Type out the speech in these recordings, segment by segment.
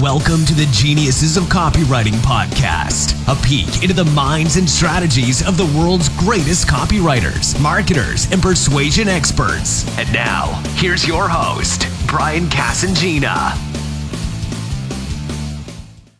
Welcome to the Geniuses of Copywriting podcast, a peek into the minds and strategies of the world's greatest copywriters, marketers, and persuasion experts. And now, here's your host, Brian Casangina.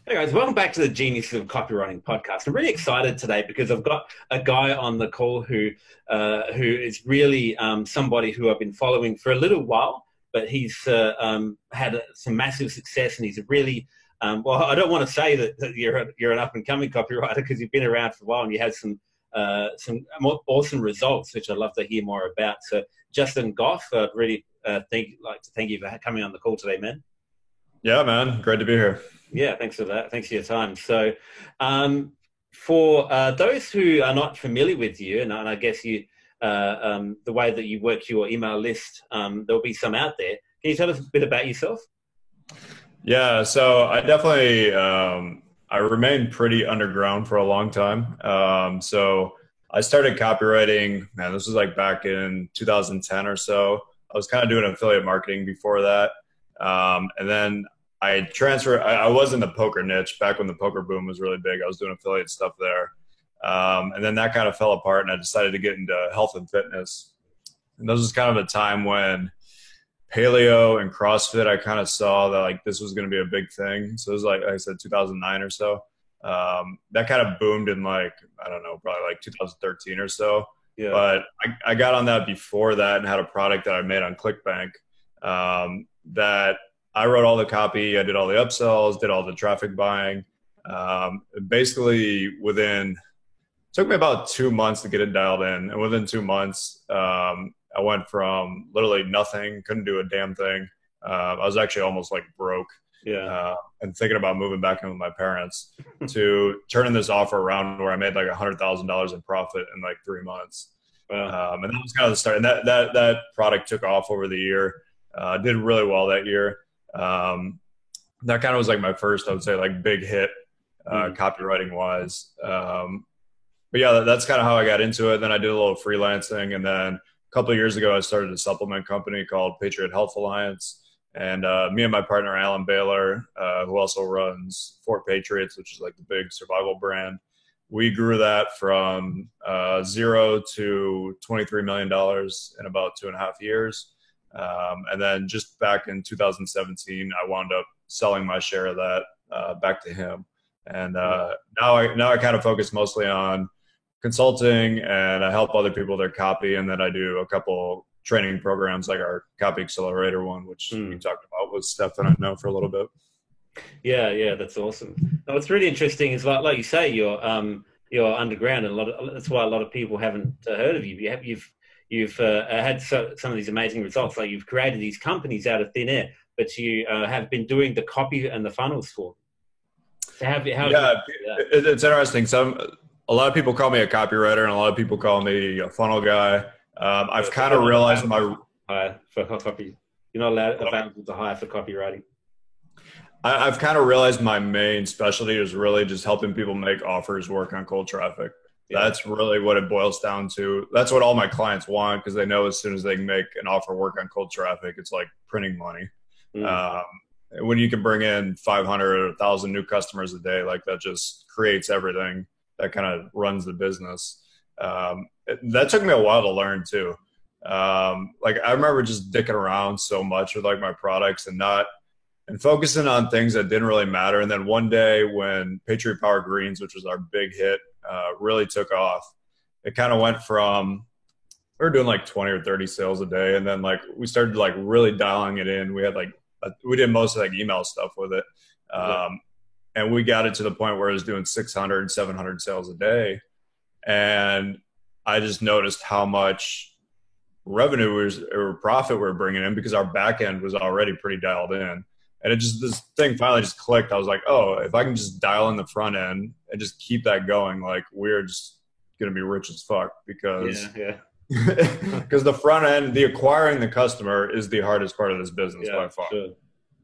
Hey guys, welcome back to the Geniuses of Copywriting podcast. I'm really excited today because I've got a guy on the call who uh, who is really um, somebody who I've been following for a little while but he's uh, um, had some massive success, and he's a really um, well. I don't want to say that, that you're a, you're an up and coming copywriter because you've been around for a while and you had some uh, some awesome results, which I'd love to hear more about. So, Justin Goff, I'd really uh, think like to thank you for coming on the call today, man. Yeah, man, great to be here. Yeah, thanks for that. Thanks for your time. So, um, for uh, those who are not familiar with you, and, and I guess you uh, um, the way that you work your email list. Um, there'll be some out there. Can you tell us a bit about yourself? Yeah, so I definitely um, I remained pretty underground for a long time. Um, so I started copywriting. Man, this was like back in 2010 or so. I was kind of doing affiliate marketing before that, um, and then I transferred. I, I was in the poker niche back when the poker boom was really big. I was doing affiliate stuff there. Um, and then that kind of fell apart, and I decided to get into health and fitness. And this was kind of a time when paleo and CrossFit, I kind of saw that like this was going to be a big thing. So it was like, like I said, 2009 or so. Um, that kind of boomed in like I don't know, probably like 2013 or so. Yeah. But I, I got on that before that and had a product that I made on ClickBank um, that I wrote all the copy, I did all the upsells, did all the traffic buying. Um, basically, within took me about two months to get it dialed in. And within two months, um, I went from literally nothing, couldn't do a damn thing. Uh, I was actually almost like broke. Yeah. Uh, and thinking about moving back in with my parents to turning this offer around where I made like a hundred thousand dollars in profit in like three months. Wow. Um, and that was kind of the start. And that, that, that product took off over the year. Uh, did really well that year. Um, that kind of was like my first, I would say like big hit, uh, mm. copywriting wise. Um, but yeah, that's kind of how I got into it. Then I did a little freelancing, and then a couple of years ago, I started a supplement company called Patriot Health Alliance. And uh, me and my partner Alan Baylor, uh, who also runs Food4Patriots, which is like the big survival brand, we grew that from uh, zero to $23 million in about two and a half years. Um, and then just back in 2017, I wound up selling my share of that uh, back to him. And uh, now I now I kind of focus mostly on consulting and I help other people their copy. And then I do a couple training programs like our copy accelerator one, which mm. we talked about with Stefan I know for a little bit. Yeah, yeah, that's awesome. Now, what's really interesting is like, like you say, you're, um, you're underground and a lot of, that's why a lot of people haven't uh, heard of you. you have, you've, you've uh, had so, some of these amazing results. Like you've created these companies out of thin air, but you uh, have been doing the copy and the funnels for. So have, how yeah, you, it's interesting. Some a lot of people call me a copywriter and a lot of people call me a funnel guy. Um, I've kind of realized my hire for copy. You're not allowed available to hire for copywriting. I, I've kind of realized my main specialty is really just helping people make offers work on cold traffic. Yeah. That's really what it boils down to. That's what all my clients want because they know as soon as they can make an offer work on cold traffic, it's like printing money. Mm. Um, when you can bring in 500 or 1,000 new customers a day, like that just creates everything that kind of runs the business. Um, it, that took me a while to learn too. Um, like I remember just dicking around so much with like my products and not and focusing on things that didn't really matter. And then one day when Patriot Power Greens, which was our big hit, uh, really took off, it kind of went from we were doing like 20 or 30 sales a day, and then like we started like really dialing it in. We had like a, we did most of like email stuff with it. Um, and we got it to the point where I was doing 600 700 sales a day. And i just noticed how much revenue was or profit we we're bringing in because our back end was already pretty dialed in. And it just this thing finally just clicked. I was like oh if i can just dial in the front end and just keep that going like we're just gonna be rich as fuck because yeah, because the front end the acquiring the customer is the hardest part of this business yeah, by far. sure.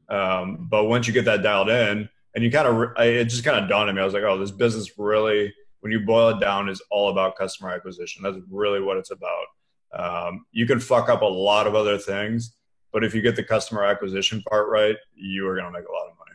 um, but once you get that dialed in and you kind of it just kind of dawned on me. I was like, oh, this business really, when you boil it down, is all about customer acquisition. That's really what it's about. Um, you can fuck up a lot of other things, but if you get the customer acquisition part right, you are going to make a lot of money.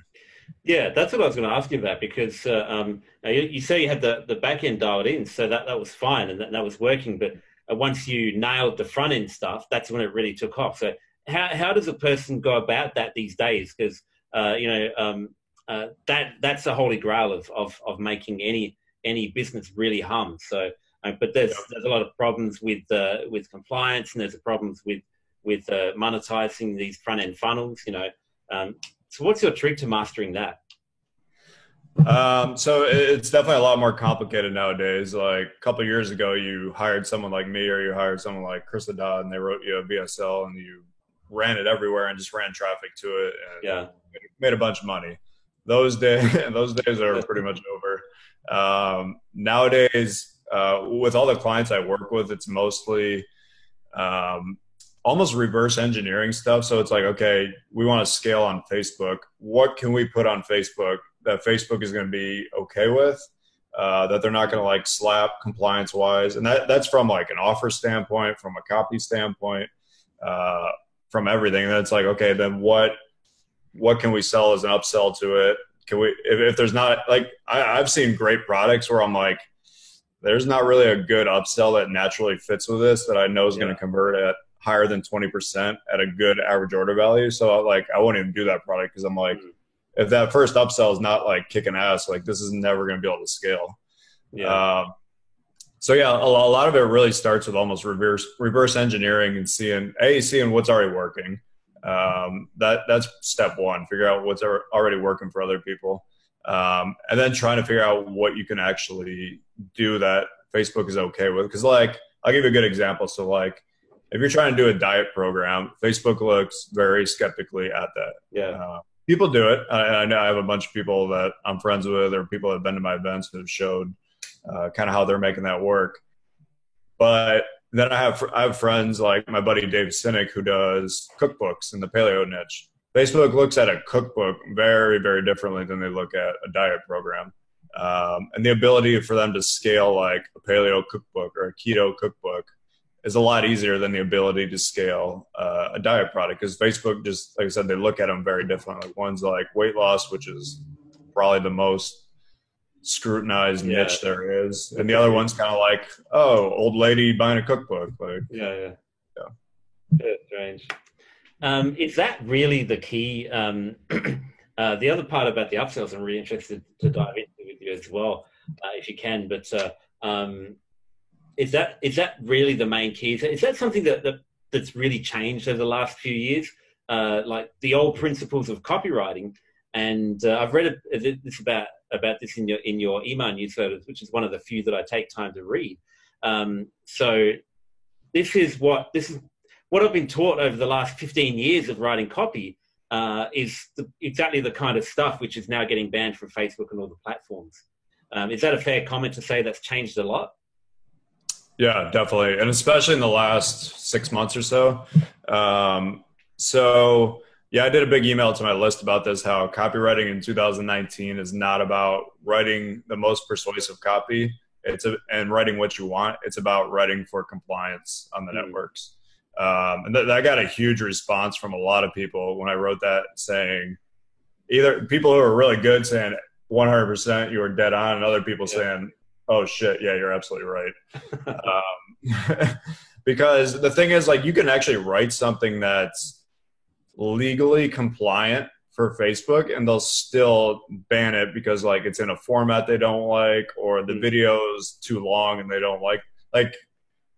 Yeah, that's what I was going to ask you about because uh, um, you, you, say you had the, the back end dialed in, so that, that was fine and that, that was working. But uh, once you nailed the front end stuff, that's when it really took off. So how, how does a person go about that these days? Because uh, you know um, uh, that that's the holy grail of, of, of making any any business really hum. So, uh, but there's there's a lot of problems with uh, with compliance and there's problems with with monetizing these front end funnels. You know. Um, so, what's your trick to mastering that? Um, so it's definitely a lot more complicated nowadays. Like a couple years ago, you hired someone like me, or you hired someone like Chris Dodd, and they wrote you a VSL, and you ran it everywhere and just ran traffic to it, and yeah, made a bunch of money. Those days, those days are pretty much over. Um, nowadays, uh, with all the clients I work with, it's mostly um, almost reverse engineering stuff. So it's like, okay, we want to scale on Facebook. What can we put on Facebook that Facebook is going to be okay with? Uh, that they're not going to like slap compliance wise, and that that's from like an offer standpoint, from a copy standpoint, uh, from everything. It's like, okay, then what what can we sell as an upsell to it? Can we if, if there's not like I, I've seen great products where I'm like, there's not really a good upsell that naturally fits with this that I know is yeah. going to convert at higher than 20% at a good average order value. So like I won't even do that product because I'm like, mm-hmm. if that first upsell is not like kicking ass, like this is never going to be able to scale. Yeah. Um, so yeah, a, a, lot of it really starts with almost reverse reverse engineering and seeing a seeing what's already working. Um, that that's step one. Figure out what's already working for other people, um, and then trying to figure out what you can actually do that Facebook is okay with. Because like I'll give you a good example. So like if you're trying to do a diet program, Facebook looks very skeptically at that. Yeah. Uh, people do it. I, I, know I have a bunch of people that I'm friends with or people that have been to my events that have showed uh, kind of how they're making that work. But then I have I have friends like my buddy Dave Sinek who does cookbooks in the paleo niche. Facebook looks at a cookbook very very differently than they look at a diet program. Um, and the ability for them to scale like a paleo cookbook or a keto cookbook is a lot easier than the ability to scale uh, a diet product because Facebook just, like I said, they look at them very differently. One's like weight loss, which is probably the most scrutinized yeah. niche there is, and the other one's kind of like, oh, old lady buying a cookbook. Like, yeah, yeah, yeah. yeah strange. Um, is that really the key? Um, uh, the other part about the upsells, I'm really interested to dive into with you as well, uh, if you can. But uh, um, is that is that really the main key? Is that, is that something that, that that's really changed over the last few years? Uh, like the old principles of copywriting, and uh, I've read this about about this in your in your email newsletters, which is one of the few that I take time to read. Um, so this is what this is what I've been taught over the last 15 years of writing copy uh, is the, exactly the kind of stuff which is now getting banned from Facebook and all the platforms. Um, is that a fair comment to say that's changed a lot? Yeah, definitely, and especially in the last six months or so. Um, so yeah, I did a big email to my list about this. How copywriting in 2019 is not about writing the most persuasive copy. It's a, and writing what you want. It's about writing for compliance on the mm networks. Um, and th- that got a huge response from a lot of people when I wrote that, saying either people who are really good saying 100% you were dead on, and other people yeah. saying Oh shit! Yeah, you're absolutely right. um, because the thing is, like, you can actually write something that's legally compliant for Facebook, and they'll still ban it because like it's in a format they don't like, or the mm. video's too long and they don't like. Like,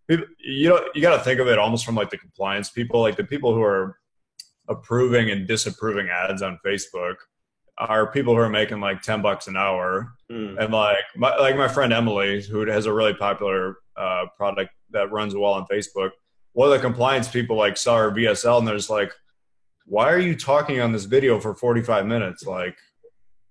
you know, you got to think of it almost from like the compliance people, like the people who are approving and disapproving ads on Facebook are people who are making like 10 bucks an hour mm. and like my, like my friend emily who has a really popular uh, product that runs well on facebook one of the compliance people like saw her vsl and they're just like why are you talking on this video for 45 minutes like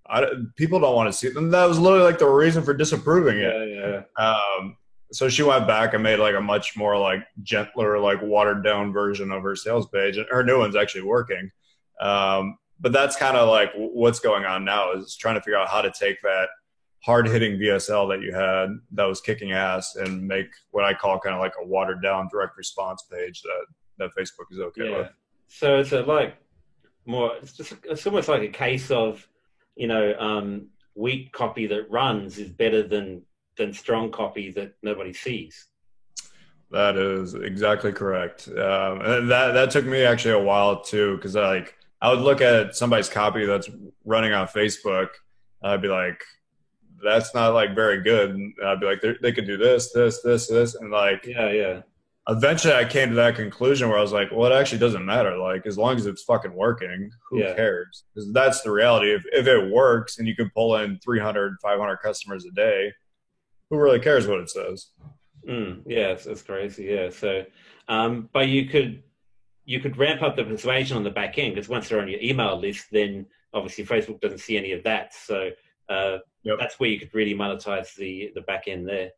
I, people don't want to see it and that was literally like the reason for disapproving it yeah, yeah. Um, so she went back and made like a much more like gentler like watered down version of her sales page and her new one's actually working um, but that's kind of like what's going on now is trying to figure out how to take that hard hitting VSL that you had that was kicking ass and make what I call kind of like a watered down direct response page that that Facebook is okay yeah. with. So it's a, like more. It's just it's almost like a case of you know, um, weak copy that runs is better than than strong copy that nobody sees. That is exactly correct. Um, and that that took me actually a while too, because like I would look at somebody's copy that's running on Facebook, I'd be like, that's not like very good. And I'd be like, they could do this, this, this, this, and like, yeah, yeah. Eventually, I came to that conclusion where I was like, well, it actually doesn't matter. Like, as long as it's fucking working, who yeah. cares? Because that's the reality. If if it works and you can pull in 300, 500 customers a day, who really cares what it says? Mm, yeah, it's, it's, crazy. Yeah. So, um, but you could you could ramp up the persuasion on the back end because once they're on your email list, then obviously Facebook doesn't see any of that. So uh, yep. that's where you could really monetize the the back end there.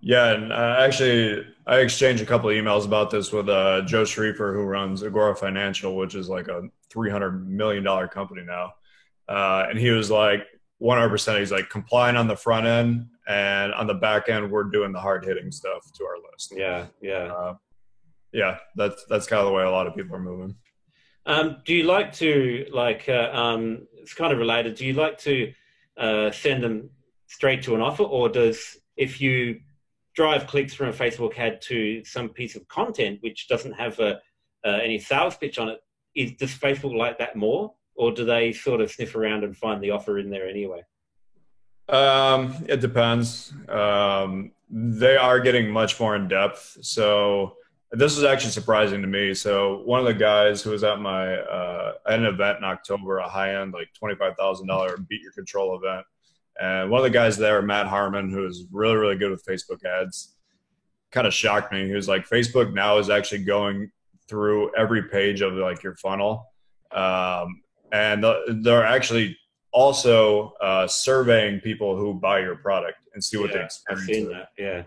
Yeah, and uh, actually, I exchanged a couple of emails about this with uh, Joe Schriefer, who runs Agora Financial, which is like a three hundred million dollar company now. Uh, and he was like, one hundred percent. He's like complying on the front end, and on the back end, we're doing the hard hitting stuff to our list. Yeah, yeah, uh, yeah. That's that's kind of the way a lot of people are moving. Um, do you like to like? Uh, um, it's kind of related. Do you like to uh, send them straight to an offer, or does if you drive clicks from a Facebook ad to some piece of content which doesn't have a, uh, any sales pitch on it, is does Facebook like that more, or do they sort of sniff around and find the offer in there anyway? Um, it depends. Um, they are getting much more in depth. So this is actually surprising to me. So one of the guys who was at my uh, at an event in October, a high end like twenty five thousand dollar beat your control event and one of the guys there, Matt Harmon, who is really, really good with Facebook ads, kind of shocked me. He was like, Facebook now is actually going through every page of like your funnel. Um, and they're actually also uh, surveying people who buy your product and see what yeah, they experience. I've seen that. Yeah.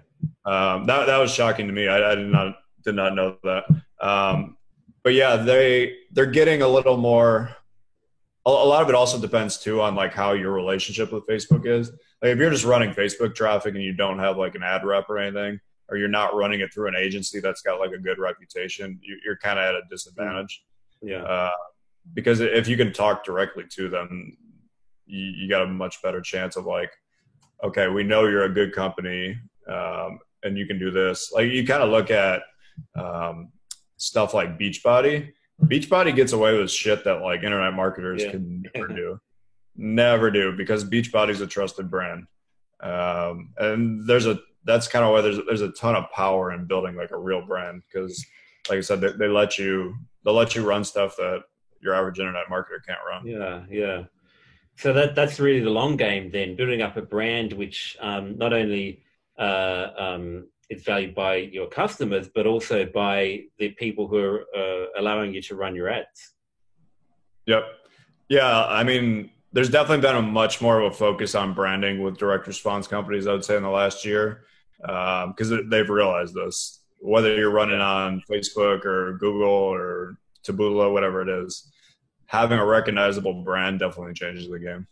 Um, that, that was shocking to me. I, I, did not, did not know that. Um, but yeah, they, they're getting a little more, a lot of it also depends too on like how your relationship with Facebook is. Like if you're just running Facebook traffic and you don't have like an ad rep or anything, or you're not running it through an agency that's got like a good reputation, you, are kind of at a disadvantage. Yeah. Uh, because if you can talk directly to them, you, you, got a much better chance of like, okay, we know you're a good company, um, and you can do this. Like you kind of look at um, stuff like Beachbody Beachbody gets away with shit that like internet marketers yeah. can never do, never do because Beachbody's a trusted brand, um, and there's a that's kind of why there's there's a ton of power in building like a real brand because, like I said, they, they let you they'll let you run stuff that your average internet marketer can't run. Yeah, yeah. So that that's really the long game then, building up a brand which um, not only uh, um, it's valued by your customers, but also by the people who are uh, allowing you to run your ads. Yep. Yeah. I mean, there's definitely been a much more of a focus on branding with direct response companies, I would say, in the last year, because um, they've realized this. Whether you're running on Facebook or Google or Taboola, whatever it is, having a recognizable brand definitely changes the game.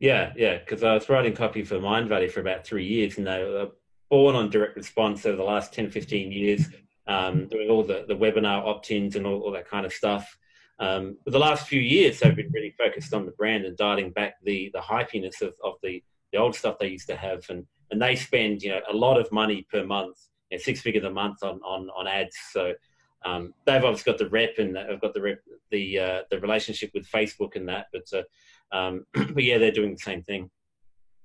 Yeah, yeah. Because I was writing copy for Mindvalley for about three years, and they born on direct response over the last 10, 15 years, um, doing all the, the webinar opt-ins and all, all that kind of stuff. Um, the last few years, they've been really focused on the brand and dialing back the the hypiness of, of the, the old stuff they used to have. And, and they spend you know a lot of money per month, you know, six figures a month on, on, on ads. So um, they've obviously got the rep and they've got the rep, the uh, the relationship with Facebook and that. But uh, um, but yeah, they're doing the same thing.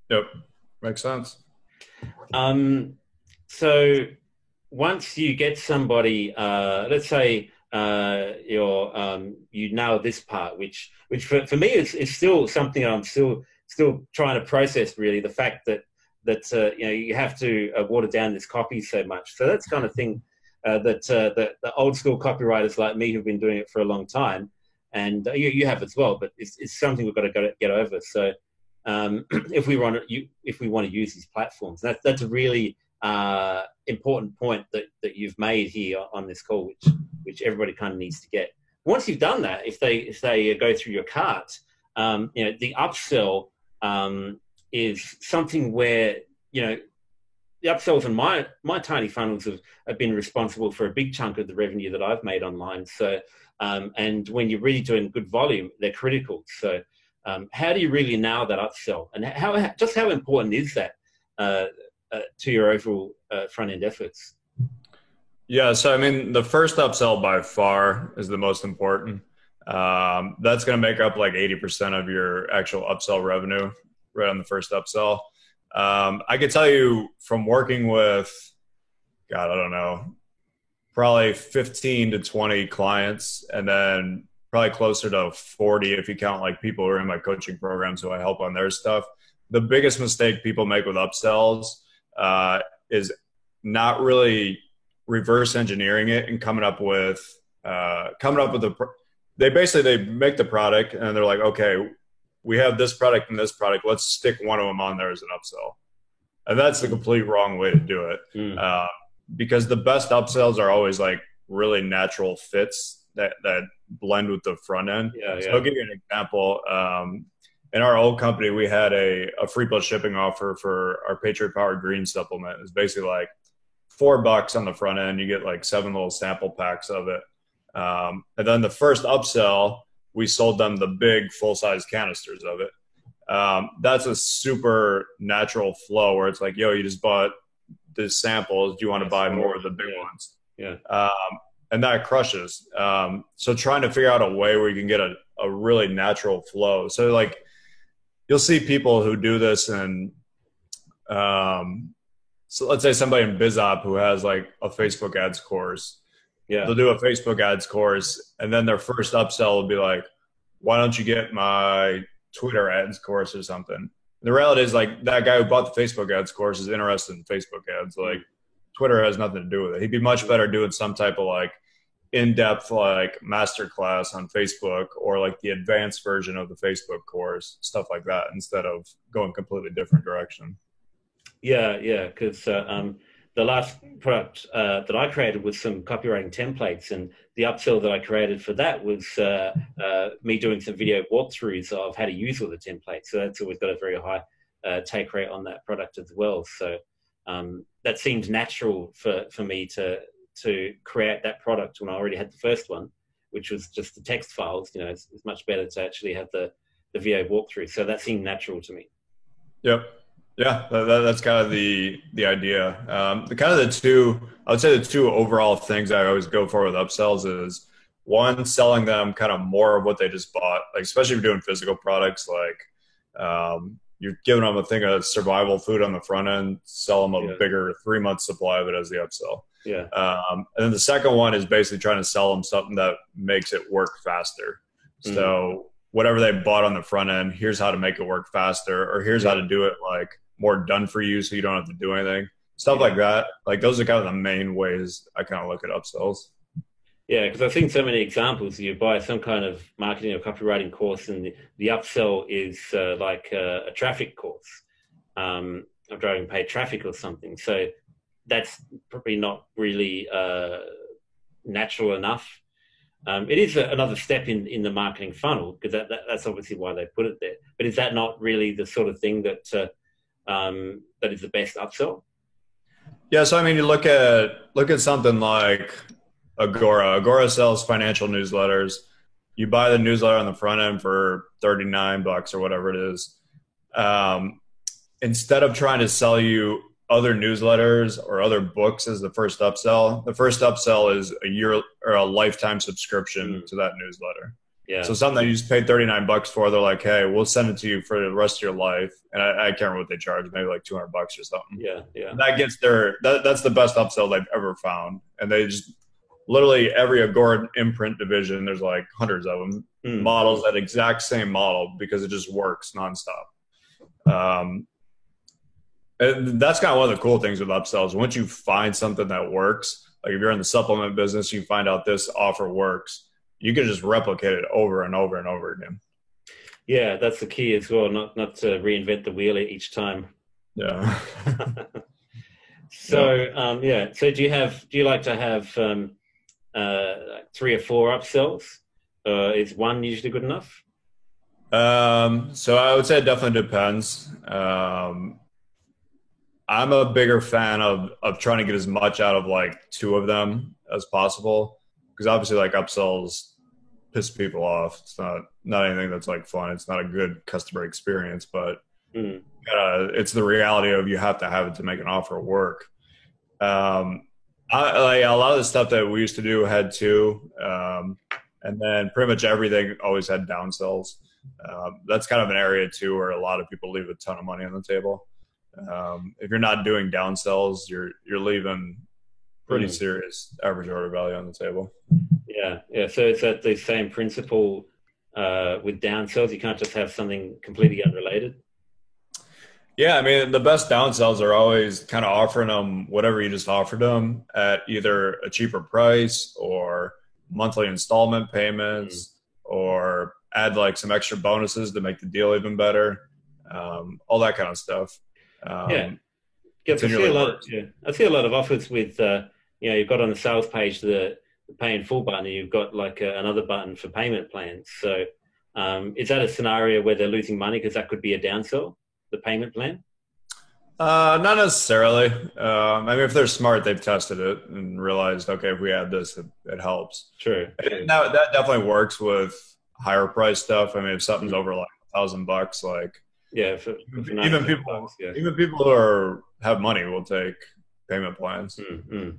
Yep, makes sense. Um, so once you get somebody, uh, let's say uh, you're, um, you nail this part, which which for, for me is, is still something I'm still still trying to process. Really, the fact that that uh, you know you have to uh, water down this copy so much. So that's kind of thing uh, that uh, the, the old school copywriters like me who've been doing it for a long time, and you, you have as well. But it's, it's something we've got to get over. So um, if we want to if we want to use these platforms. That's that's a really uh, important point that, that you've made here on this call, which which everybody kind of needs to get. Once you've done that, if they if they go through your cart, um, you know the upsell um, is something where you know the upsells in my my tiny funnels have, have been responsible for a big chunk of the revenue that I've made online. So um, and when you're really doing good volume, they're critical. So um, how do you really nail that upsell, and how just how important is that uh, uh, to your overall uh, front end efforts? Yeah, so I mean, the first upsell by far is the most important. Um, that's going to make up like 80% of your actual upsell revenue right on the first upsell. Um, I could tell you from working with, God, I don't know, probably 15 to 20 clients, and then probably closer to 40 if you count like people who are in my coaching programs who I help on their stuff. The biggest mistake people make with upsells uh, is not really reverse engineering it and coming up with uh, coming up with the they basically they make the product and they're like okay we have this product and this product let's stick one of them on there as an upsell and that's the complete wrong way to do it mm. uh, because the best upsells are always like really natural fits that that blend with the front end yeah, so yeah. i'll give you an example um, in our old company we had a, a free plus shipping offer for our patriot power green supplement it's basically like four bucks on the front end. You get like seven little sample packs of it. Um, and then the first upsell, we sold them the big full size canisters of it. Um, that's a super natural flow where it's like, yo, you just bought the samples. Do you want to buy more of the big yeah. ones? Yeah. Um, and that crushes. Um, so trying to figure out a way where you can get a, a really natural flow. So like you'll see people who do this and um, so let's say somebody in BizOp who has like a Facebook ads course. Yeah. They'll do a Facebook ads course and then their first upsell will be like, why don't you get my Twitter ads course or something? The reality is like that guy who bought the Facebook ads course is interested in Facebook ads. Like Twitter has nothing to do with it. He'd be much better doing some type of like in-depth like masterclass on Facebook or like the advanced version of the Facebook course, stuff like that, instead of going completely different direction. Yeah, yeah, because uh, um, the last product uh, that I created was some copywriting templates, and the upsell that I created for that was uh, uh me doing some video walkthroughs of how to use all the templates. So that's always got a very high uh, take rate on that product as well. So um, that seemed natural for, for me to to create that product when I already had the first one, which was just the text files. You know, it's, it's much better to actually have the the video walkthrough. So that seemed natural to me. Yep. Yeah, that, that's kind of the the idea. Um, the kind of the two, I would say the two overall things I always go for with upsells is one, selling them kind of more of what they just bought, like especially if you're doing physical products, like um, you're giving them a thing of survival food on the front end, sell them a yeah. bigger three month supply of it as the upsell. Yeah. Um, and then the second one is basically trying to sell them something that makes it work faster. Mm-hmm. So whatever they bought on the front end, here's how to make it work faster, or here's yeah. how to do it like more done for you so you don't have to do anything. Stuff yeah. like that. Like those are kind of the main ways I kind of look at upsells. Yeah, because I've seen so many examples. You buy some kind of marketing or copywriting course, and the, the upsell is uh, like a, a, traffic course um, of driving paid traffic or something. So that's probably not really uh, natural enough. Um, it is a, another step in, in the marketing funnel because that, that, that's obviously why they put it there. But is that not really the sort of thing that uh, um, that is the best upsell? Yeah, so I mean, you look at look at something like Agora. Agora sells financial newsletters. You buy the newsletter on the front end for thirty nine bucks or whatever it is. Um, instead of trying to sell you other newsletters or other books as the first upsell, the first upsell is a year or a lifetime subscription mm. to that newsletter. Yeah. So something that you just paid 39 bucks for, they're like, hey, we'll send it to you for the rest of your life. And I, I can't remember what they charge, maybe like 200 bucks or something. Yeah. Yeah. And that gets their, that, that's the best upsell they've ever found. And they just, literally every Agora imprint division, there's like hundreds of them, mm. models that exact same model because it just works nonstop. Um, and that's kind of one of the cool things with upsells. Once you find something that works, like if you're in the supplement business, you find out this offer works you can just replicate it over and over and over again. Yeah, that's the key as well. Not not to reinvent the wheel each time. Yeah. so yeah. Um, yeah. So do you have? Do you like to have um, uh, three or four upsells? Uh, is one usually good enough? Um, so I would say it definitely depends. Um, I'm a bigger fan of of trying to get as much out of like two of them as possible because obviously like upsells piss people off. It's not not anything that's like fun. It's not a good customer experience, but mm. uh, it's the reality of you have to have it to make an offer work. Um, I, like a lot of the stuff that we used to do had two, um, and then pretty much everything always had downsells. Um, that's kind of an area too where a lot of people leave a ton of money on the table. Um, if you're not doing downsells, you're you're leaving pretty mm. serious average order value on the table. Yeah, yeah. So it's that the same principle uh, with downsells. You can't just have something completely unrelated. Yeah, I mean the best downsells are always kind of offering them whatever you just offered them at either a cheaper price or monthly installment payments mm. or add like some extra bonuses to make the deal even better. Um, all that kind of stuff. Um, yeah. Yeah, I see a lot. Of, yeah, I see a lot of offers with uh, you know you've got on the sales page the, the pay in full button, and you've got like a, another button for payment plans. So um, is that a scenario where they're losing money because that could be a downsell, the payment plan? Uh, not necessarily. Um, I mean, if they're smart, they've tested it and realized, okay, if we add this, it, it helps. True. That, that definitely works with higher price stuff. I mean, if something's mm-hmm. over like a thousand bucks, like yeah, for, for even people, bucks, yeah. even people who are have money will take payment plans. Mm-hmm.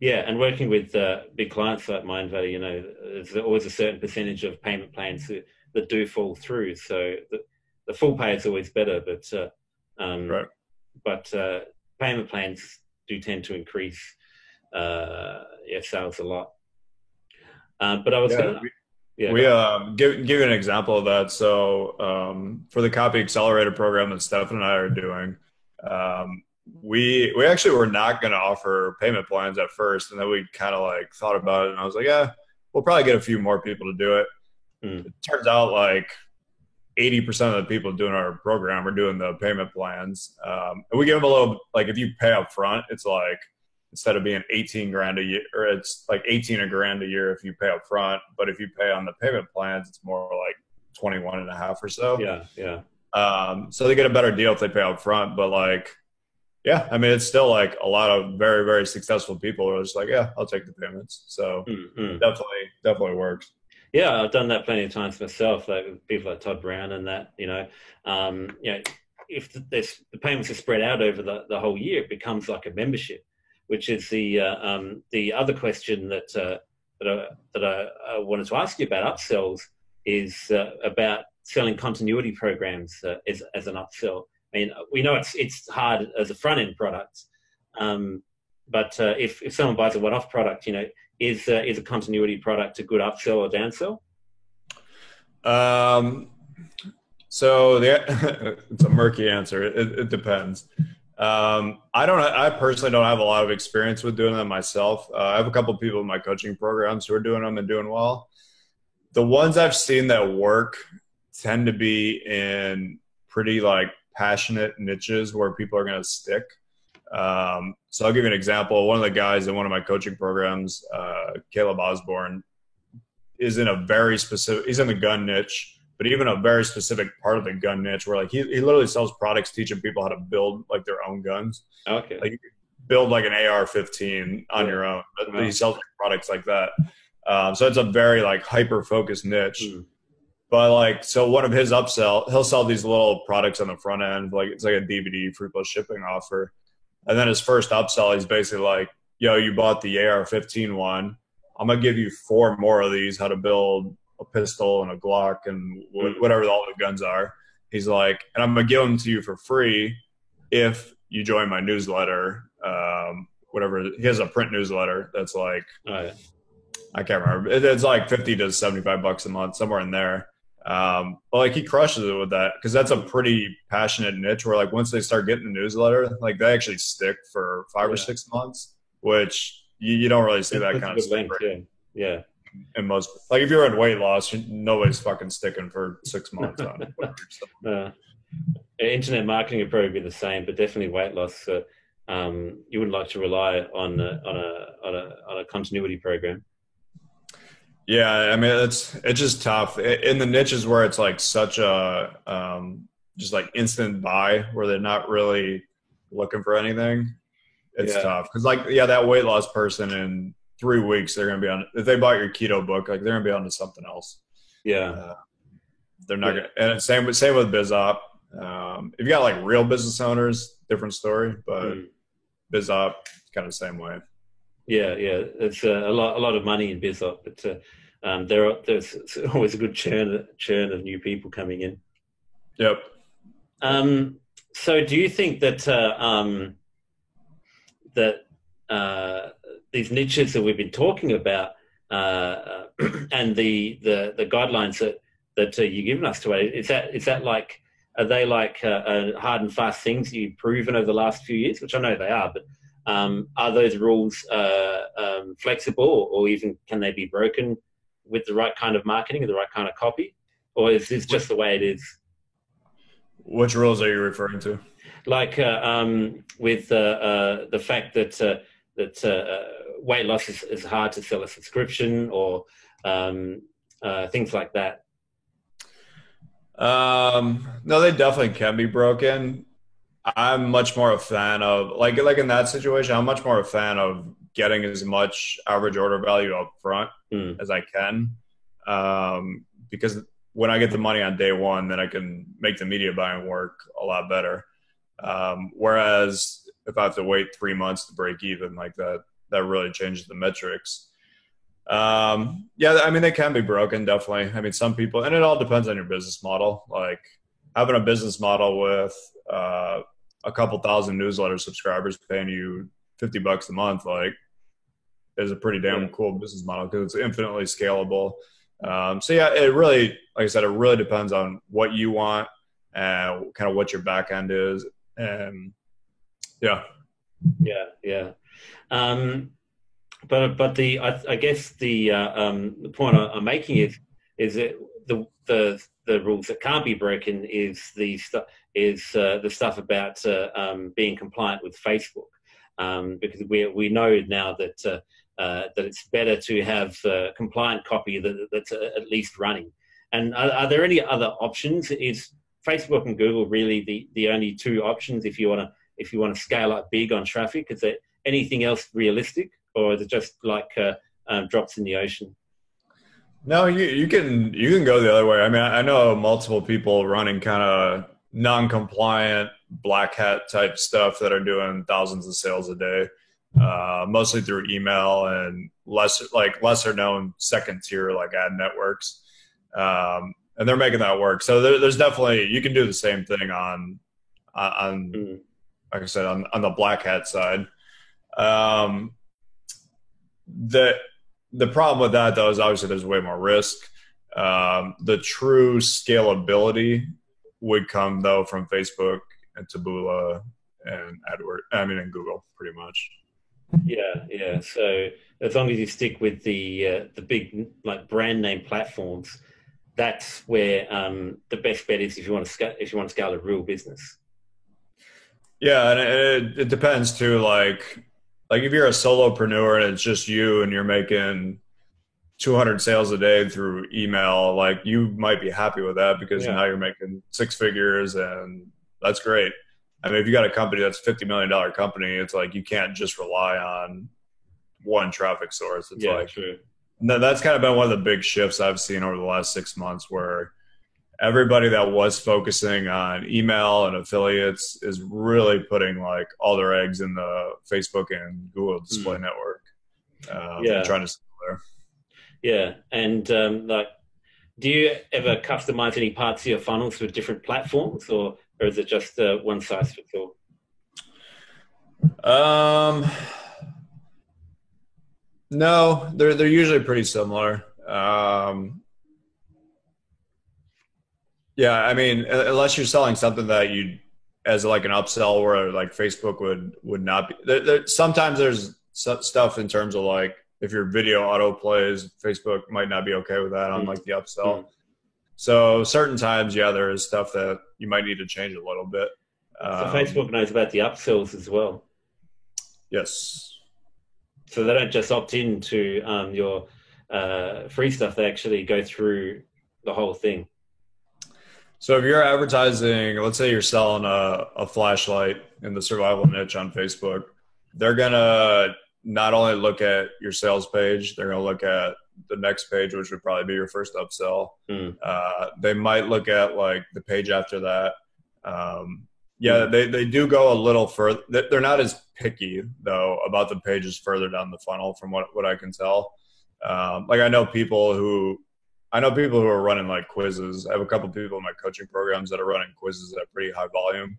Yeah, and working with uh, big clients like Mindvalley, you know, there's always a certain percentage of payment plans that, that do fall through. So the, the full pay is always better, but uh, um, right. but uh, payment plans do tend to increase uh, yeah sales a lot. Uh, but I was yeah, going to. Yeah, we um, give give you an example of that. So um, for the copy accelerator program that Stefan and I are doing, um, we we actually were not going to offer payment plans at first, and then we kind of like thought about it, and I was like, yeah, we'll probably get a few more people to do it. Mm. It turns out like eighty percent of the people doing our program are doing the payment plans, um, and we give them a little like if you pay up front, it's like instead of being 18 grand a year or it's like 18 a grand a year if you pay up front but if you pay on the payment plans it's more like 21 and a half or so yeah yeah um, so they get a better deal if they pay up front but like yeah, I mean, it's still like a lot of very, very successful people are just like, yeah, I'll take the payments. So mm-hmm. definitely, definitely works. Yeah, I've done that plenty of times myself, like with people like Todd Brown and that, you know, um, you know, if the, the payments are spread out over the, the whole year, it becomes like a membership, which is the uh, um, the other question that uh, that, I, that I, I, wanted to ask you about upsells is uh, about selling continuity programs uh, as, as an upsell. I mean, we know it's it's hard as a front end product, um, but uh, if if someone buys a one off product, you know, is uh, is a continuity product a good upsell or downsell? Um, so the it's a murky answer. It, it depends. Um, I don't. I personally don't have a lot of experience with doing them myself. Uh, I have a couple people in my coaching programs who are doing them and doing well. The ones I've seen that work tend to be in pretty like passionate niches where people are going to stick. Um, so I'll give you an example. One of the guys in one of my coaching programs, uh, Caleb Osborne, is in a very specific. He's in the gun niche, but even a very specific part of the gun niche where like he, he literally sells products teaching people how to build like their own guns. Okay. Like build like an AR-15 on yeah. your own. But wow. he sells products like that. Um, so it's a very like hyper focused niche. Mm. But like, so one of his upsell, he'll sell these little products on the front end, like it's like a DVD free plus shipping offer. And then his first upsell, he's basically like, "Yo, you bought the AR-15 one. I'm gonna give you four more of these. How to build a pistol and a Glock and wh- whatever all the guns are." He's like, and I'm gonna give them to you for free if you join my newsletter. Um, whatever he has a print newsletter that's like, oh, yeah. I can't remember. It's like 50 to 75 bucks a month, somewhere in there. Um, but like he crushes it with that because that's a pretty passionate niche where like once they start getting the newsletter, like they actually stick for five yeah. or six months, which you, you don't really see that kind of stuff. Yeah. yeah. And most like if you're in weight loss, nobody's fucking sticking for six months on it. uh, internet marketing would probably be the same, but definitely weight loss. Uh, um, you wouldn't like to rely on a, on a on a on a continuity program. Yeah, I mean it's it's just tough in the niches where it's like such a um, just like instant buy where they're not really looking for anything. It's yeah. tough because like yeah, that weight loss person in three weeks they're going to be on. If they bought your keto book, like they're going to be on to something else. Yeah, uh, they're not going. to And same with same with BizOp. Um, if you got like real business owners, different story. But mm. BizOp, kind of the same way. Yeah, yeah, it's uh, a lot a lot of money in BizOp, but uh, um, there are, there's always a good churn churn of new people coming in. Yep. Um, so, do you think that uh, um, that uh, these niches that we've been talking about uh, and the, the the guidelines that that uh, you've given us today is that is that like are they like uh, uh, hard and fast things you've proven over the last few years? Which I know they are, but um, are those rules um, flexible, or even can they be broken with the right kind of marketing and the right kind of copy, or is this just the way it is? Which rules are you referring to? Like uh, um, with uh, uh, the fact that uh, that uh, weight loss is, is, hard to sell a subscription, or um, uh, things like that. Um, no, they definitely can be broken. I'm much more a fan of like like in that situation. I'm much more a fan of getting as much average order value up front mm. as I can. Um, because when I get the money on day one, then I can make the media buying work a lot better. Um, whereas if I have to wait three months to break even, like that, that really changes the metrics. Um, yeah, I mean, they can be broken, definitely. I mean, some people, and it all depends on your business model. Like having a business model with uh, a couple thousand newsletter subscribers paying you 50 bucks a month, like is a pretty damn cool business model because it's infinitely scalable. Um, so yeah, it really, like I said, it really depends on what you want and kind of what your back end is. And yeah, yeah, yeah. Um, but but the I, I guess the uh, um, the point I'm making is is that the the the rules that can't be broken is the stuff is uh, the stuff about uh, um, being compliant with Facebook um, because we we know now that uh, uh, that it's better to have uh, compliant copy that, that's uh, at least running. And are, are, there any other options? Is Facebook and Google really the, the only two options if you want to if you want to scale up big on traffic? Is there anything else realistic, or is it just like um, drops in the ocean? No, you you can you can go the other way. I mean, I know multiple people running kind of non-compliant black hat type stuff that are doing thousands of sales a day uh, mostly through email and less like lesser known second tier like ad networks. Um, and they're making that work. So there, there's definitely you can do the same thing on on mm. like I said on on the black hat side. Um, the the problem with that though is obviously there's way more risk. Um, the true scalability would come though from Facebook and Taboola and AdWord. I mean, and Google pretty much. Yeah, yeah. So as long as you stick with the uh, the big like brand name platforms, that's where um, the best bet is if you want to scale, if you want to scale a real business. Yeah, and it, it depends too. Like, like if you're a solopreneur and it's just you and you're making 200 sales a day through email, like you might be happy with that because yeah. now you're making six figures and that's great. I mean, if you got a company that's fifty million dollar company, it's like you can't just rely on one traffic source. It's yeah, like true. that's kind of been one of the big shifts I've seen over the last six months, where everybody that was focusing on email and affiliates is really putting like all their eggs in the Facebook and Google Display mm. Network. Um, yeah, trying to there. Yeah, and um, like, do you ever customize any parts of your funnels for different platforms, or or is it just uh, one size fits all? Um, no, they're they're usually pretty similar. Um, yeah, I mean, unless you're selling something that you as like an upsell where like Facebook would would not be. There, there, sometimes there's stuff in terms of like if your video auto plays, Facebook might not be okay with that on like the upsell. Mm. So certain times, yeah, there is stuff that you might need to change a little bit. So um, Facebook knows about the upsells as well. Yes. So they don't just opt in to um, your uh, free stuff; they actually go through the whole thing. So if you're advertising, let's say you're selling a, a flashlight in the survival niche on Facebook, they're gonna not only look at your sales page, they're going to look at the next page, which would probably be your first upsell. Mm. Uh, they might look at like the page after that. Um, yeah, they, they do go a little further. They're not as picky though about the pages further down the funnel, from what what I can tell. Um, like I know people who I know people who are running like quizzes. I have a couple people in my coaching programs that are running quizzes at pretty high volume,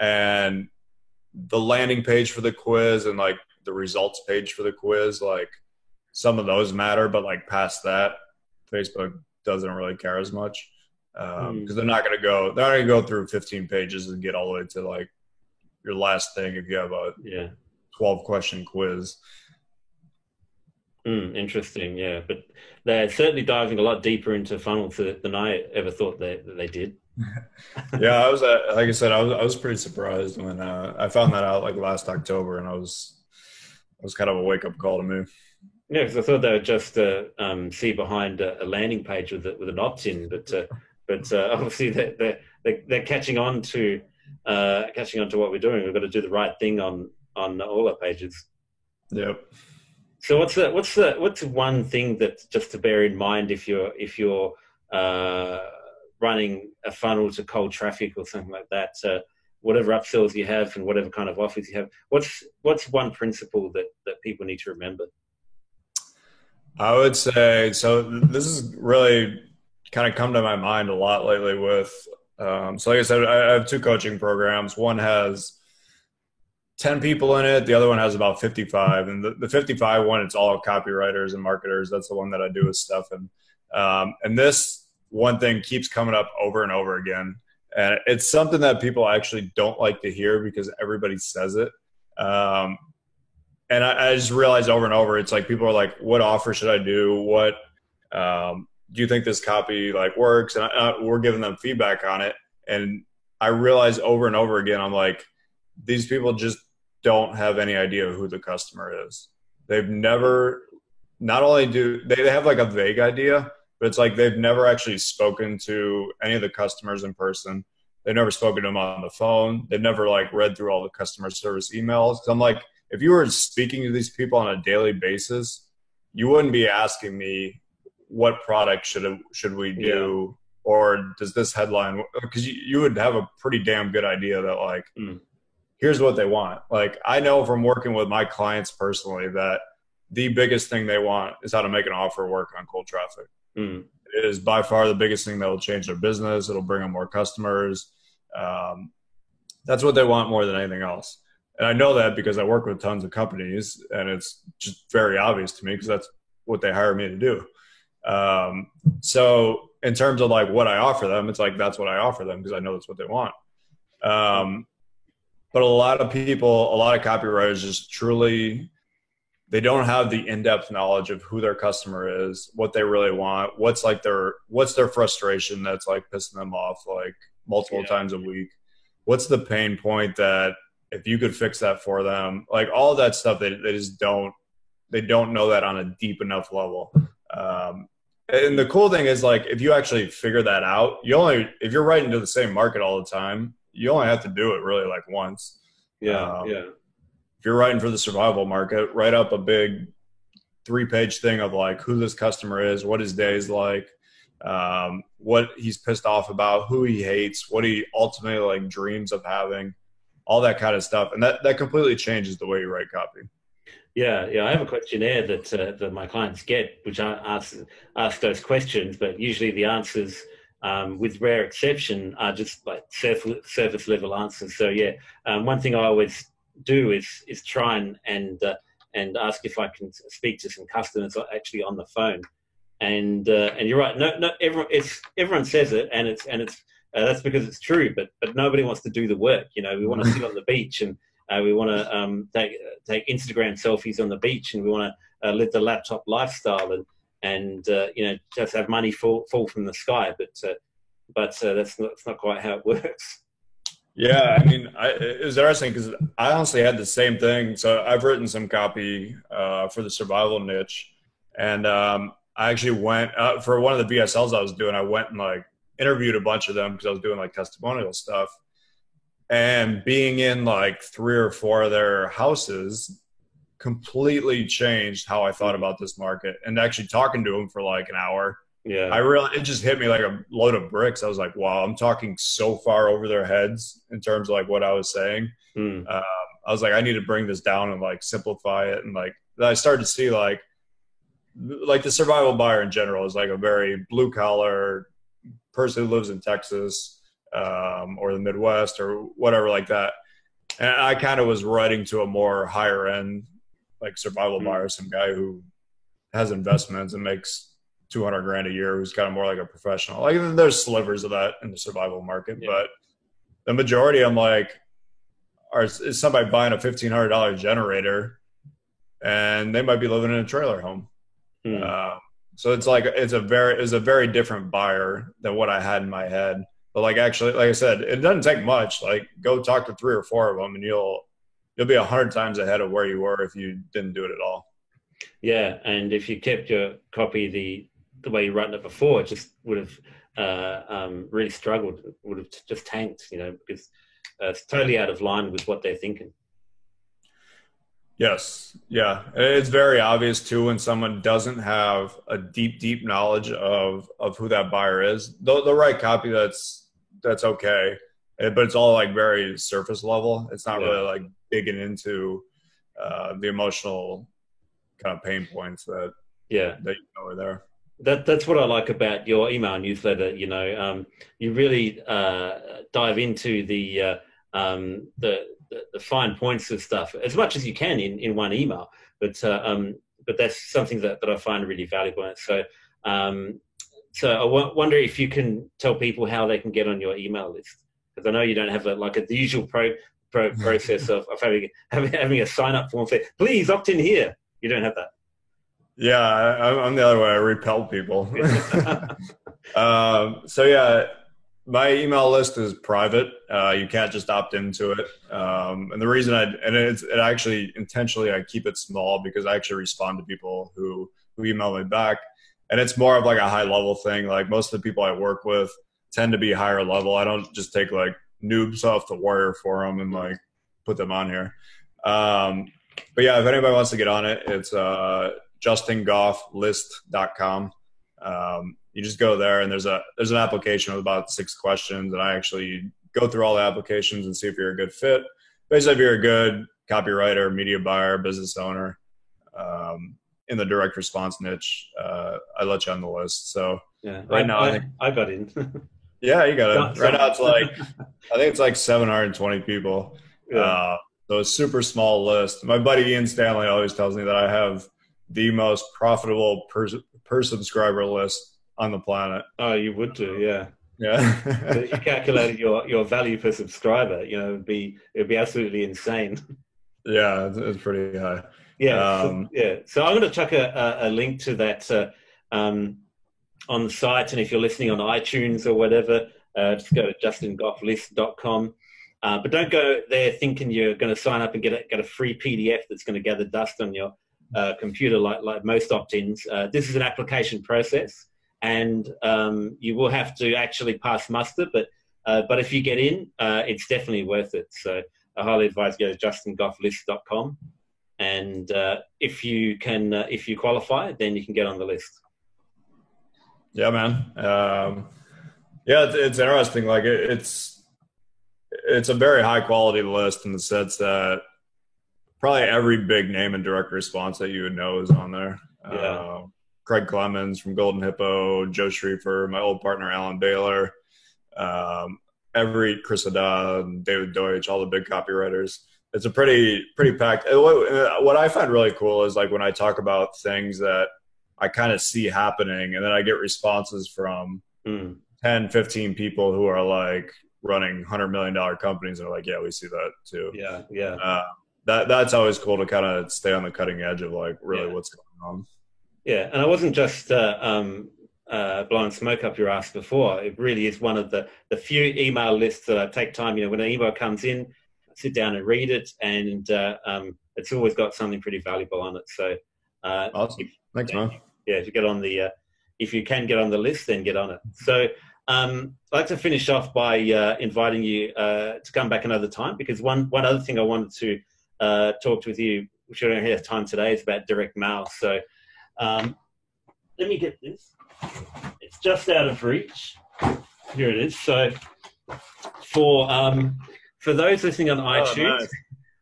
and the landing page for the quiz and like the results page for the quiz, like some of those matter, but like past that, Facebook doesn't really care as much because um, mm. they're not going to go. They're not going to go through 15 pages and get all the way to like your last thing if you have a yeah 12 question quiz. Mm, interesting, yeah, but they're certainly diving a lot deeper into funnels than I ever thought they, that they did. yeah, I was uh, like I said, I was I was pretty surprised when uh, I found that out like last October, and I was it was kind of a wake up call to me. Yeah, because I thought they would just uh, um, see behind a, a, landing page with a, with an opt in, but uh, but uh, obviously they're, they're, they're catching on to uh, catching on to what we're doing. We've got to do the right thing on on all our pages. Yep. So what's the what's the what's one thing that just to bear in mind if you're if you're uh, running a funnel to cold traffic or something like that? whatever upsells you have and whatever kind of offers you have, what's what's one principle that that people need to remember? I would say so. This has really kind of come to my mind a lot lately. With um, so, like I said, I have two coaching programs. One has 10 people in it. The other one has about 55. And the, the 55 one, it's all copywriters and marketers. That's the one that I do with stuff. And, um, and this one thing keeps coming up over and over again. And it's something that people actually don't like to hear because everybody says it. Um, and I, I, just realized over and over, it's like people are like, "What offer should I do? What um, do you think this copy like works?" And I, we're giving them feedback on it, and I realize over and over again, I'm like, these people just don't have any idea who the customer is. They've never, not only do they, they have like a vague idea, but it's like they've never actually spoken to any of the customers in person. They've never spoken to them on the phone. They've never like read through all the customer service emails. I'm like if you were speaking to these people on a daily basis, you wouldn't be asking me what product should should we do yeah. or does this headline because you, you would have a pretty damn good idea that like mm. Here's what they want like i know from working with my clients personally that the biggest thing they want is how to make an offer work on cold traffic mm. it is by far the biggest thing that will change their business it'll bring them more customers um, that's what they want more than anything else and I know that because I work with tons of companies, and it's just very obvious to me because that's what they hire me to do. Um, so in terms of like what I offer them, it's like that's what I offer them because I know that's what they want. Um, but a lot of people, a lot of copywriters, just truly they don't have the in-depth knowledge of who their customer is, what they really want, what's like their what's their frustration that's like pissing them off like multiple yeah. times a week. What's the pain point that if you could fix that for them, like all that stuff, they, they just don't they don't know that on a deep enough level. Um, and the cool thing is like if you actually figure that out, you only if you're writing to the same market all the time, you only have to do it really like once. Yeah, um, yeah. If you're writing for the survival market, write up a big three page thing of like who this customer is, what his day is like, um, what he's pissed off about, who he hates, what he ultimately like dreams of having all that kind of stuff, and that that completely changes the way you write copy. Yeah, yeah. I have a questionnaire that uh, that my clients get, which I ask ask those questions, but usually the answers, um, with rare exception, are just like surface, surface level answers. So yeah, um, one thing I always do is is try and and uh, and ask if I can speak to some customers actually on the phone. And uh, and you're right. No, no. Everyone, it's everyone says it, and it's and it's uh, that's because it's true, but but nobody wants to do the work. You know, we want to sit on the beach and uh, we want to um, take take Instagram selfies on the beach, and we want to uh, live the laptop lifestyle, and and uh, you know just have money fall fall from the sky. But uh, but uh, that's not that's not quite how it works. Yeah, I mean, I, it was interesting because I honestly had the same thing. So I've written some copy for the survival niche, and um, I actually went for one of the VSLs I was doing. I went and like interviewed a bunch of them because I was doing like testimonial stuff. And being in like three or four of their houses, completely changed how I thought about this market. And actually talking to him for like an hour, Yeah. I really it just hit me like a load of bricks. I was like, wow, I'm talking so far over their heads in terms of like what I was saying. Mm. Um, I was like, I need to bring this down and like simplify it. And like I started to see like like the survival buyer in general is like a very blue collar person who lives in Texas um, or the Midwest or whatever like that. And I kind of was writing to a more higher end like survival Mhm. buyer, some guy who has investments and makes 200 grand a year, who's kind of more like a professional. Like there's slivers of that in the survival market, Yeah. but the majority, I'm like, are, is somebody buying a $1,500 generator and they might be living in a trailer home. Mm. Um, so it's like it's a very it's a very different buyer than what I had in my head. But like actually, like I said, it doesn't take much. Like go talk to three or four of them, and you'll you'll be a hundred times ahead of where you were if you didn't do it at all. Yeah, and if you kept your copy the the way you wrote it before, it just would have uh, um, really struggled. It would have just tanked, you know, because uh, it's totally out of line with what they're thinking. Yes, yeah, it's very obvious too when someone doesn't have a deep, deep knowledge of of who that buyer is. The, the right copy that's that's okay, but it's all like very surface level. It's not Yeah. really like digging into uh, the emotional kind of pain points that Yeah, that you know are there. that that's what I like about your email newsletter. You know, um, you really uh, dive into the, uh, um, the the the fine points of stuff as much as you can in, in one email. But uh, um, but that's something that, that I find really valuable. So um, so I w- wonder if you can tell people how they can get on your email list because I know you don't have a, like a, the usual pro, pro process of, of having, having having a sign up form say please opt in here. You don't have that. Yeah, I, I'm the other way. I repel people. um, so yeah, my email list is private. Uh, you can't just opt into it. Um, and the reason I and it's it actually intentionally I keep it small because I actually respond to people who who email me back, and it's more of like a high level thing. Like most of the people I work with tend to be higher level. I don't just take like noobs off the wire for them and like put them on here. Um, but yeah, if anybody wants to get on it, it's uh, justingofflist.com. Um, you just go there and there's a there's an application with about six questions, and I actually go through all the applications and see if you're a good fit. Basically, if you're a good copywriter, media buyer, business owner, um, in the direct response niche, uh, I let you on the list. So Yeah, Right I, now, I I, think- I got in. yeah, you got it. Right now, it's like I think it's like 720 people. Yeah. Uh, so it's super small list. My buddy Ian Stanley always tells me that I have the most profitable per, per subscriber list on the planet. oh, you would do, yeah. So Yeah. if you calculated your, your value per subscriber, you know, it'd be it'd be absolutely insane. yeah, it's, it's pretty high. Yeah, Um, so, yeah. So I'm going to chuck a, a, a link to that uh, um, on the site, and if you're listening on iTunes or whatever, uh, just go to justingofflist.com. Uh, but don't go there thinking you're going to sign up and get a, get a free PDF that's going to gather dust on your uh, computer like like most opt-ins. Uh, this is an application process, and um, you will have to actually pass muster. But uh, but if you get in, uh, it's definitely worth it. So I highly advise you go to justingofflist.com and uh, if you can if you qualify then you can get on the list Yeah, man. Um, yeah, it's, it's interesting. Like it, it's it's a very high quality list in the sense that probably every big name in direct response that you would know is on there. Yeah. Uh, Craig Clemens from Golden Hippo, Joe Schriefer, my old partner Alan Baylor, um, every Chris Haddad, David Deutsch, all the big copywriters. It's a pretty pretty packed. What, what I find really cool is like when I talk about things that I kind of see happening, and then I get responses from Mm. 10, 15 people who are like running hundred million dollar companies, and are like, yeah, we see that too. yeah yeah Uh, that that's always cool to kind of stay on the cutting edge of like really Yeah. what's going on. yeah and i wasn't just uh, um, uh, blowing smoke up your ass before it really is one of the the few email lists that i take time you know when an email comes in I sit down and read it and uh, um, it's always got something pretty valuable on it so uh, Awesome. Thanks, man. Yeah, if you get on the, uh, if you can get on the list, then get on it. So um, I'd like to finish off by uh, inviting you uh, to come back another time because one one other thing I wanted to uh, talk to with you which I don't have time today, is about direct mail. So um, let me get this. It's just out of reach. Here it is. So for um, for those listening on oh, iTunes, nice.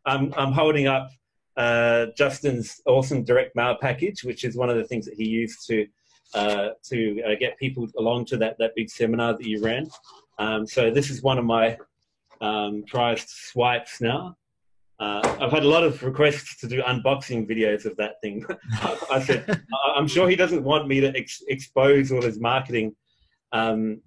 I'm, I'm holding up uh, Justin's awesome direct mail package, which is one of the things that he used to uh, to uh, get people along to that that big seminar that you ran. Um, so this is one of my um, prized swipes now. Uh, I've had a lot of requests to do unboxing videos of that thing. I said, I'm sure he doesn't want me to ex- expose all his marketing um,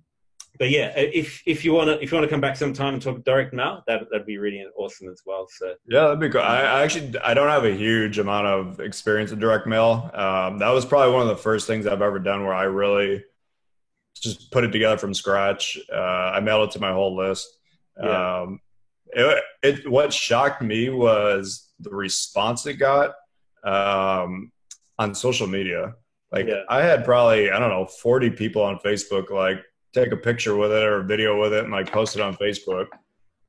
but yeah, if if you want to if you want to come back sometime and talk direct mail, that that'd be really awesome as well. So yeah, that'd be cool. I, I actually I don't have a huge amount of experience in direct mail. Um, that was probably one of the first things I've ever done where I really just put it together from scratch. Uh, I mailed it to my whole list. Yeah. Um, it, it what shocked me was the response it got um, on social media. Like yeah. I had probably I don't know forty people on Facebook like take a picture with it or a video with it and like post it on Facebook.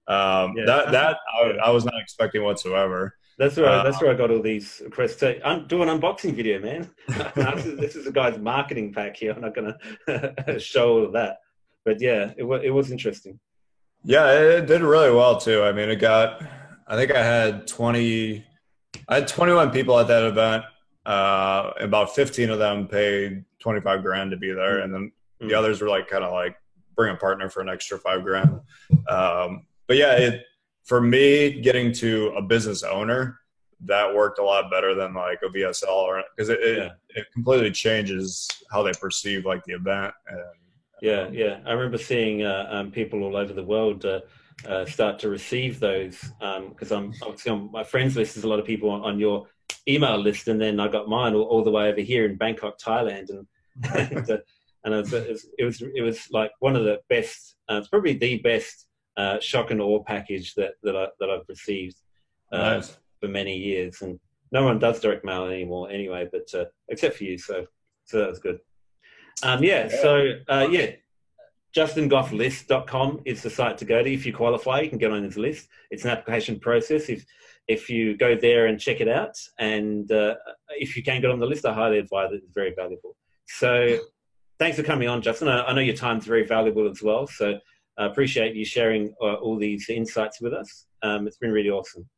Um, yeah. That that I, I, was not expecting whatsoever. That's where uh, that's where I got all these requests. To, I'm doing an unboxing video, man. this is a guy's marketing pack here. I'm not going to show all of that, but yeah, it was it was interesting. Yeah, it did really well too. I mean, it got. I think I had 20. I had 21 people at that event. Uh, about 15 of them paid 25 grand to be there, mm-hmm. and then Mm-hmm. The others were like kind of like bring a partner for an extra five grand. Um, but yeah, it for me getting to a business owner that worked a lot better than like a VSL or because it, it, yeah. it, completely changes how they perceive like the event. And, yeah, um, yeah. I remember seeing uh, um, people all over the world uh, uh, start to receive those because um, I'm obviously on my friends list. There's a lot of people on, on your email list, and then I got mine all, all, the way over here in Bangkok, Thailand, and, and uh, and it was, it was it was, it was like one of the best. Uh, it's probably the best uh, shock and awe package that that I that I've received uh, nice. for many years, and no one does direct mail anymore anyway, but uh, except for you. So so that was good. Um, yeah, yeah. So uh, yeah. JustinGoffList.com is the site to go to. If you qualify, you can get on his list. It's an application process. If if you go there and check it out, and uh, if you can get on the list, I highly advise it. It's very valuable. So thanks for coming on, Justin. I, I know your time's very valuable as well, so I appreciate you sharing uh, all these insights with us. Um, it's been really awesome.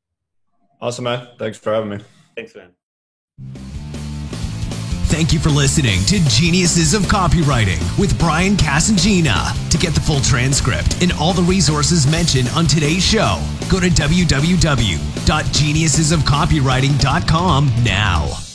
Awesome, man. Thanks for having me. Thanks, man. Thank you for listening to Geniuses of Copywriting with Brian Casangina. To get the full transcript and all the resources mentioned on today's show, go to www.geniusesofcopywriting.com now.